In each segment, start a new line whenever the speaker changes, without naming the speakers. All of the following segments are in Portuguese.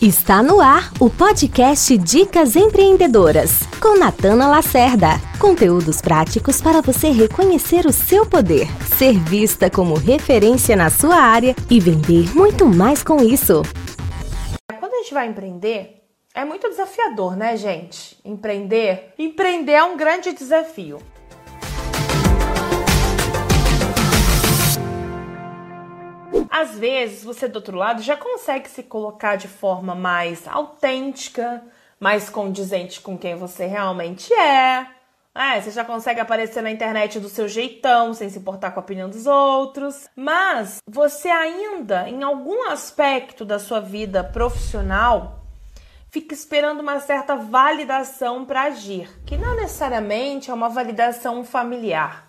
Está no ar o podcast Dicas Empreendedoras, com Natana Lacerda. Conteúdos práticos para você reconhecer o seu poder, ser vista como referência na sua área e vender muito mais com isso.
Quando a gente vai empreender, é muito desafiador, né, gente? Empreender. Empreender é um grande desafio. Às vezes, você do outro lado já consegue se colocar de forma mais autêntica, mais condizente com quem você realmente é. É, você já consegue aparecer na internet do seu jeitão, sem se importar com a opinião dos outros. Mas você ainda, em algum aspecto da sua vida profissional, fica esperando uma certa validação para agir, que não necessariamente é uma validação familiar.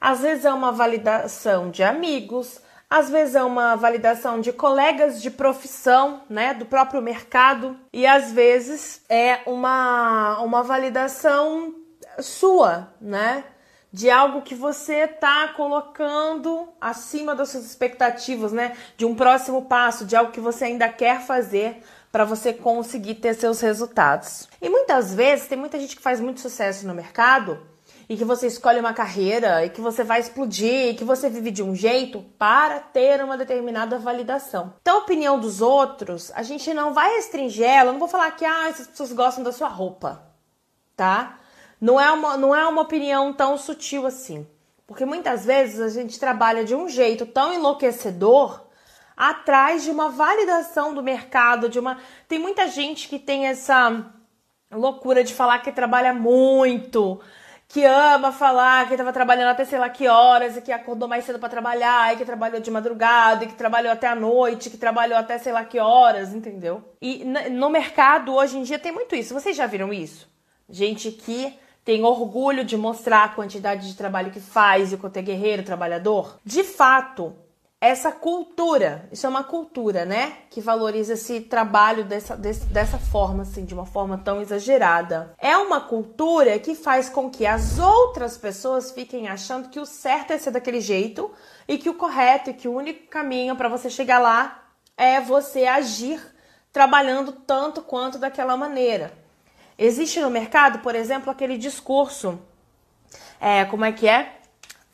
Às vezes é uma validação de amigos, às vezes é uma validação de colegas de profissão, né, do próprio mercado, e às vezes é uma, uma validação sua, né, de algo que você está colocando acima das suas expectativas, né, de um próximo passo, de algo que você ainda quer fazer para você conseguir ter seus resultados. E muitas vezes tem muita gente que faz muito sucesso no mercado e que você escolhe uma carreira e que você vai explodir e que você vive de um jeito para ter uma determinada validação. Então, a opinião dos outros, a gente não vai restringir ela, não vou falar que ah, essas pessoas gostam da sua roupa, tá? Não é uma, não é uma opinião tão sutil assim. Porque muitas vezes a gente trabalha de um jeito tão enlouquecedor atrás de uma validação do mercado, de uma. Tem muita gente que tem essa loucura de falar que trabalha muito, que ama falar que estava trabalhando até sei lá que horas, e que acordou mais cedo para trabalhar, e que trabalhou de madrugada, e que trabalhou até a noite, que trabalhou até sei lá que horas, entendeu? E no mercado hoje em dia tem muito isso. Vocês já viram isso? Gente que tem orgulho de mostrar a quantidade de trabalho que faz e o quanto é guerreiro, trabalhador. De fato, essa cultura, isso é uma cultura, né? Que valoriza esse trabalho dessa, desse, dessa forma, assim, de uma forma tão exagerada. É uma cultura que faz com que as outras pessoas fiquem achando que o certo é ser daquele jeito e que o correto e que o único caminho para você chegar lá é você agir trabalhando tanto quanto daquela maneira. Existe no mercado, por exemplo, aquele discurso. É, como é que é?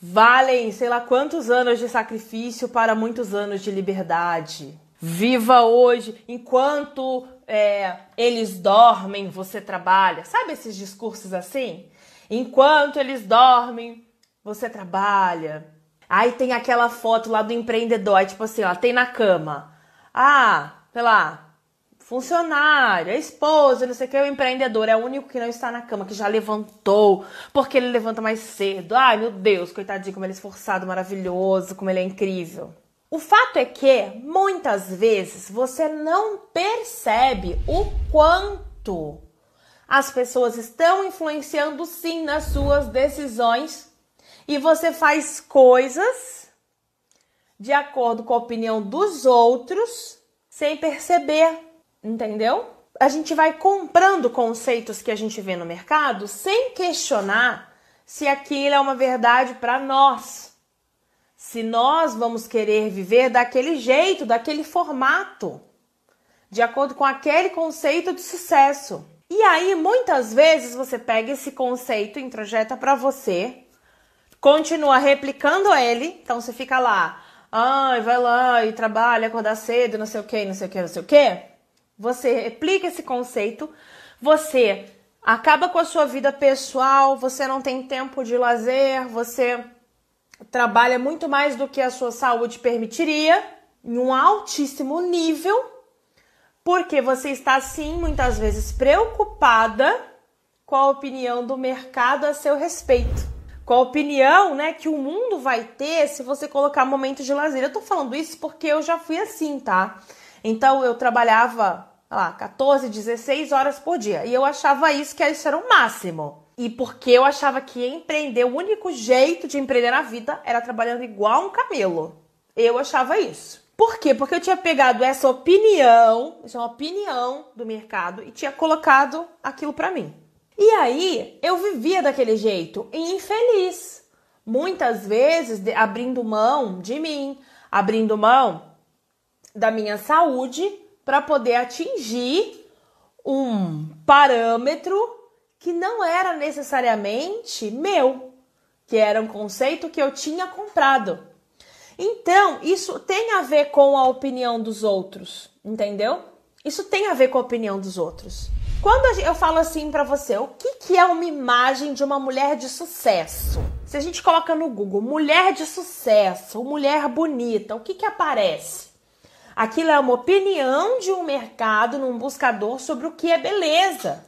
Valem sei lá quantos anos de sacrifício para muitos anos de liberdade. Viva hoje, enquanto é, eles dormem, você trabalha. Sabe esses discursos assim? Enquanto eles dormem, você trabalha. Aí tem aquela foto lá do empreendedor, aí, tipo assim, ó, tem na cama. Ah, sei lá, funcionário, a esposa, não sei o que, o empreendedor é o único que não está na cama, que já levantou, porque ele levanta mais cedo. Ai, meu Deus, coitadinho, como ele é esforçado, maravilhoso, como ele é incrível. O fato é que muitas vezes você não percebe o quanto as pessoas estão influenciando sim nas suas decisões e você faz coisas de acordo com a opinião dos outros sem perceber entendeu? A gente vai comprando conceitos que a gente vê no mercado sem questionar se aquilo é uma verdade para nós. Se nós vamos querer viver daquele jeito, daquele formato, de acordo com aquele conceito de sucesso. E aí, muitas vezes, você pega esse conceito introjeta para você, continua replicando ele, então você fica lá, ai, vai lá e trabalha, acordar cedo, não sei o que, não sei o que, não sei o que. Você replica esse conceito, você acaba com a sua vida pessoal, você não tem tempo de lazer, você trabalha muito mais do que a sua saúde permitiria, em um altíssimo nível, porque você está sim muitas vezes preocupada com a opinião do mercado a seu respeito. Com a opinião, né, que o mundo vai ter se você colocar momentos de lazer. Eu tô falando isso porque eu já fui assim, tá? Então eu trabalhava lá, 14, 16 horas por dia. E eu achava isso que isso era o máximo. E porque eu achava que empreender, o único jeito de empreender na vida era trabalhando igual um camelo. Eu achava isso. Por quê? Porque eu tinha pegado essa opinião, isso é uma opinião do mercado, e tinha colocado aquilo para mim. E aí eu vivia daquele jeito, infeliz. Muitas vezes abrindo mão de mim, abrindo mão da minha saúde para poder atingir um parâmetro que não era necessariamente meu, que era um conceito que eu tinha comprado. Então, isso tem a ver com a opinião dos outros, entendeu? Isso tem a ver com a opinião dos outros. Quando eu falo assim para você, o que, que é uma imagem de uma mulher de sucesso? Se a gente coloca no Google mulher de sucesso, mulher bonita, o que, que aparece? Aquilo é uma opinião de um mercado num buscador sobre o que é beleza.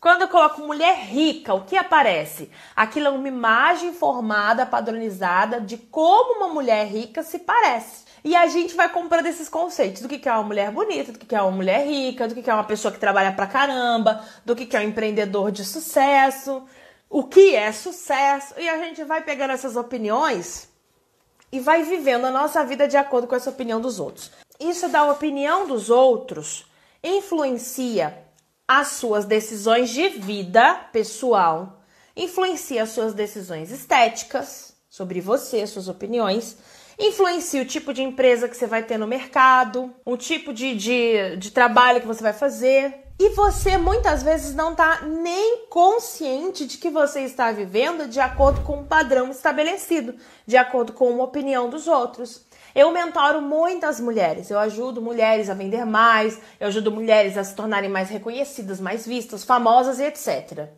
Quando eu coloco mulher rica, o que aparece? Aquilo é uma imagem formada, padronizada de como uma mulher rica se parece. E a gente vai comprando esses conceitos do que é uma mulher bonita, do que é uma mulher rica, do que é uma pessoa que trabalha pra caramba, do que é um empreendedor de sucesso, o que é sucesso. E a gente vai pegando essas opiniões e vai vivendo a nossa vida de acordo com essa opinião dos outros. Isso da opinião dos outros influencia as suas decisões de vida pessoal, influencia as suas decisões estéticas sobre você, suas opiniões, influencia o tipo de empresa que você vai ter no mercado, o tipo de, de, de trabalho que você vai fazer. E você muitas vezes não está nem consciente de que você está vivendo de acordo com um padrão estabelecido, de acordo com uma opinião dos outros. Eu mentoro muitas mulheres, eu ajudo mulheres a vender mais, eu ajudo mulheres a se tornarem mais reconhecidas, mais vistas, famosas e etc.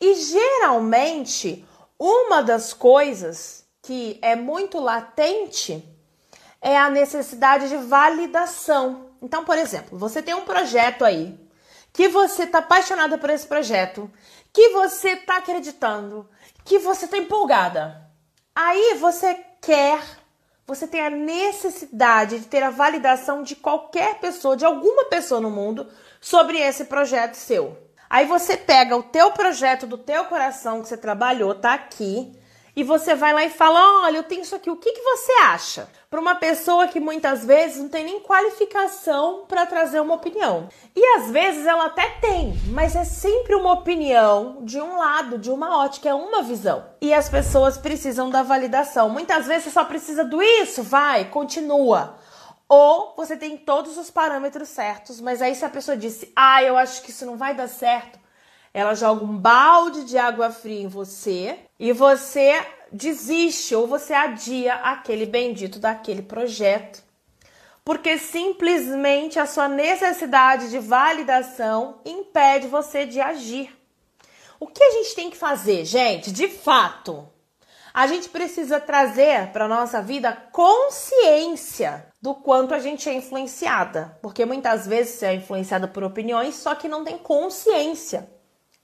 E geralmente, uma das coisas que é muito latente é a necessidade de validação. Então, por exemplo, você tem um projeto aí, que você está apaixonada por esse projeto, que você está acreditando, que você está empolgada. Aí você quer você tem a necessidade de ter a validação de qualquer pessoa, de alguma pessoa no mundo, sobre esse projeto seu. Aí você pega o teu projeto do teu coração que você trabalhou, tá aqui, e você vai lá e fala: Olha, eu tenho isso aqui, o que, que você acha? Para uma pessoa que muitas vezes não tem nem qualificação para trazer uma opinião. E às vezes ela até tem, mas é sempre uma opinião de um lado, de uma ótica, é uma visão. E as pessoas precisam da validação. Muitas vezes você só precisa do isso, vai, continua. Ou você tem todos os parâmetros certos, mas aí se a pessoa disse: Ah, eu acho que isso não vai dar certo ela joga um balde de água fria em você e você desiste ou você adia aquele bendito daquele projeto. Porque simplesmente a sua necessidade de validação impede você de agir. O que a gente tem que fazer, gente? De fato, a gente precisa trazer para nossa vida consciência do quanto a gente é influenciada, porque muitas vezes você é influenciada por opiniões, só que não tem consciência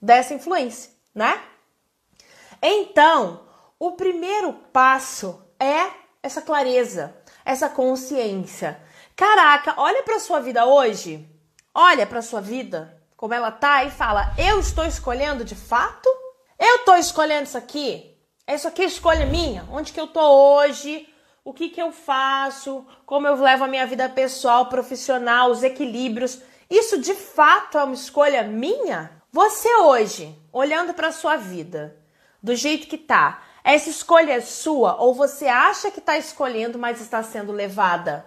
dessa influência, né? Então, o primeiro passo é essa clareza, essa consciência. Caraca, olha para sua vida hoje. Olha para sua vida como ela tá e fala: "Eu estou escolhendo de fato? Eu estou escolhendo isso aqui? Isso aqui é escolha minha? Onde que eu tô hoje? O que que eu faço? Como eu levo a minha vida pessoal, profissional, os equilíbrios? Isso de fato é uma escolha minha? Você hoje, olhando para sua vida, do jeito que tá, essa escolha é sua ou você acha que está escolhendo, mas está sendo levada?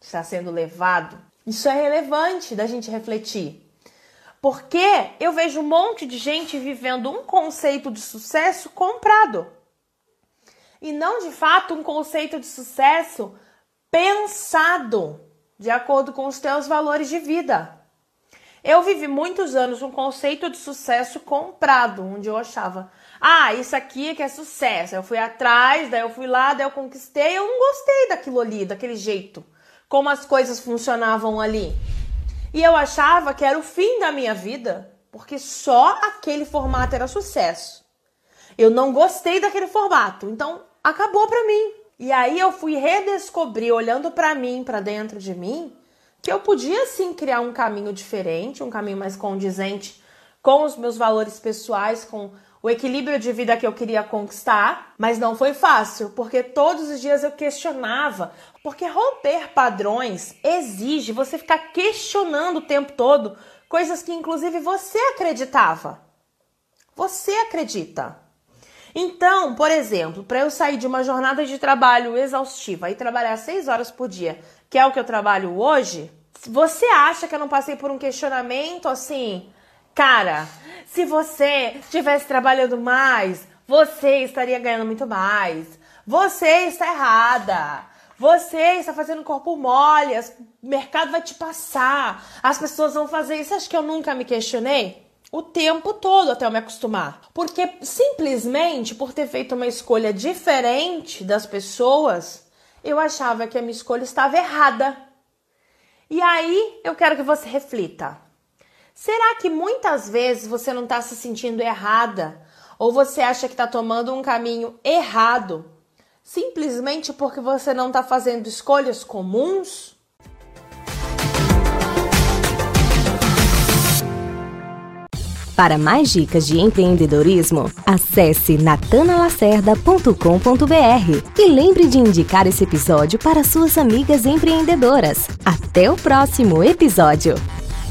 Está sendo levado? Isso é relevante da gente refletir. Porque eu vejo um monte de gente vivendo um conceito de sucesso comprado. E não de fato um conceito de sucesso pensado de acordo com os teus valores de vida. Eu vivi muitos anos um conceito de sucesso comprado, onde eu achava, ah, isso aqui é que é sucesso. Eu fui atrás, daí eu fui lá, daí eu conquistei, eu não gostei daquilo ali, daquele jeito, como as coisas funcionavam ali. E eu achava que era o fim da minha vida, porque só aquele formato era sucesso. Eu não gostei daquele formato, então acabou para mim. E aí eu fui redescobrir, olhando para mim, para dentro de mim, que eu podia sim criar um caminho diferente, um caminho mais condizente com os meus valores pessoais, com o equilíbrio de vida que eu queria conquistar, mas não foi fácil, porque todos os dias eu questionava, porque romper padrões exige você ficar questionando o tempo todo coisas que inclusive você acreditava. Você acredita. Então, por exemplo, para eu sair de uma jornada de trabalho exaustiva e trabalhar seis horas por dia que é o que eu trabalho hoje, Você acha que eu não passei por um questionamento assim? Cara, se você estivesse trabalhando mais, você estaria ganhando muito mais. Você está errada. Você está fazendo corpo mole, o mercado vai te passar, as pessoas vão fazer isso. Acho que eu nunca me questionei? O tempo todo até eu me acostumar. Porque simplesmente por ter feito uma escolha diferente das pessoas, eu achava que a minha escolha estava errada. E aí eu quero que você reflita. Será que muitas vezes você não está se sentindo errada? Ou você acha que está tomando um caminho errado simplesmente porque você não está fazendo escolhas comuns?
Para mais dicas de empreendedorismo, acesse natanalacerda.com.br e lembre de indicar esse episódio para suas amigas empreendedoras. Até o próximo episódio!